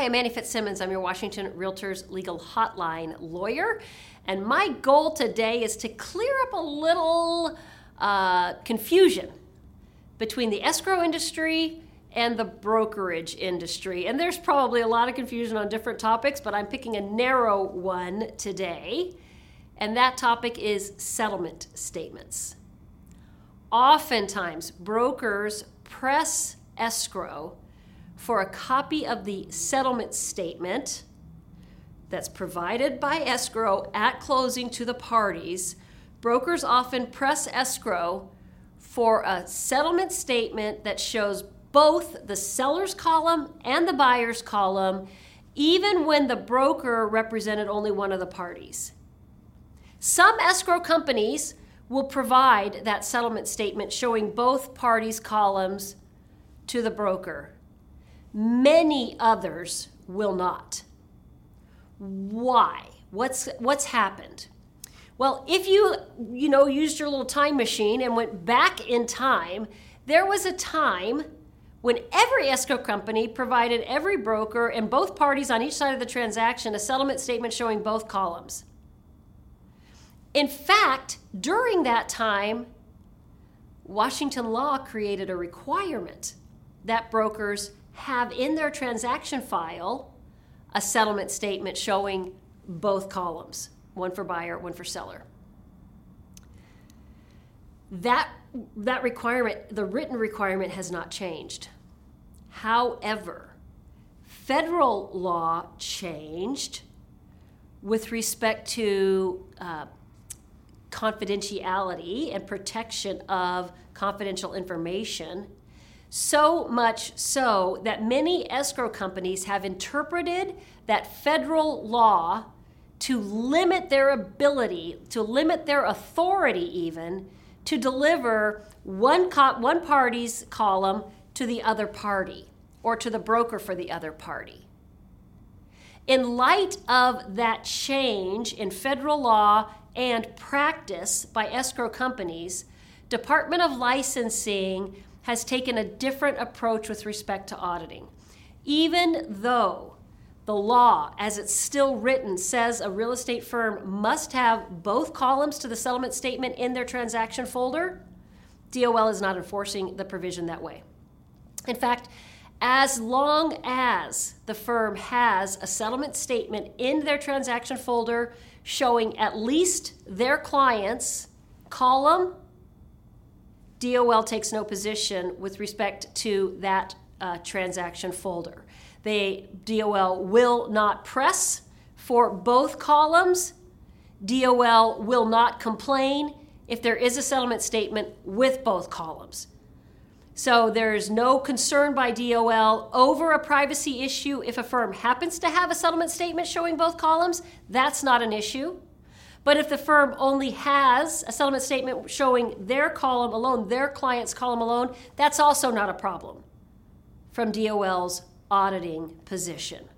Hi, I'm Annie Fitzsimmons. I'm your Washington Realtors Legal Hotline lawyer. And my goal today is to clear up a little uh, confusion between the escrow industry and the brokerage industry. And there's probably a lot of confusion on different topics, but I'm picking a narrow one today. And that topic is settlement statements. Oftentimes, brokers press escrow for a copy of the settlement statement that's provided by escrow at closing to the parties. Brokers often press escrow for a settlement statement that shows both the seller's column and the buyer's column, even when the broker represented only one of the parties. Some escrow companies will provide that settlement statement showing both parties' columns to the broker. Many others will not. Why? What's what's happened? Well, if you you know used your little time machine and went back in time, there was a time when every escrow company provided every broker and both parties on each side of the transaction a settlement statement showing both columns. In fact, during that time, Washington law created a requirement that brokers have in their transaction file a settlement statement showing both columns one for buyer, one for seller. That, that requirement, the written requirement, has not changed. However, federal law changed with respect to uh, confidentiality and protection of confidential information so much so that many escrow companies have interpreted that federal law to limit their ability, to limit their authority even, to deliver one, co- one party's column to the other party or to the broker for the other party. In light of that change in federal law and practice by escrow companies, Department of Licensing has taken a different approach with respect to auditing. Even though the law, as it's still written, says a real estate firm must have both columns to the settlement statement in their transaction folder, DOL is not enforcing the provision that way. In fact, as long as the firm has a settlement statement in their transaction folder showing at least their client's column DOL takes no position with respect to that uh, transaction folder. They, DOL will not press for both columns. DOL will not complain if there is a settlement statement with both columns. So there's no concern by DOL over a privacy issue if a firm happens to have a settlement statement showing both columns. That's not an issue. But if the firm only has a settlement statement showing their column alone, their client's column alone, that's also not a problem from DOL's auditing position.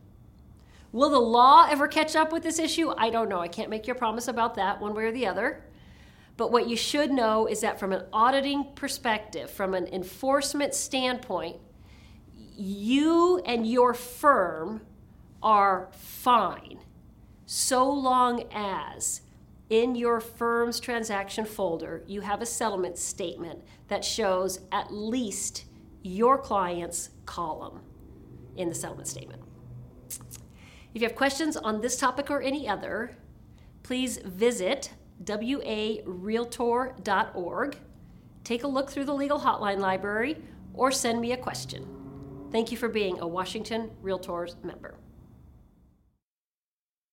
Will the law ever catch up with this issue? I don't know. I can't make you a promise about that one way or the other. But what you should know is that from an auditing perspective, from an enforcement standpoint, you and your firm are fine so long as in your firm's transaction folder, you have a settlement statement that shows at least your client's column in the settlement statement. If you have questions on this topic or any other, please visit warealtor.org, take a look through the legal hotline library, or send me a question. Thank you for being a Washington Realtors member.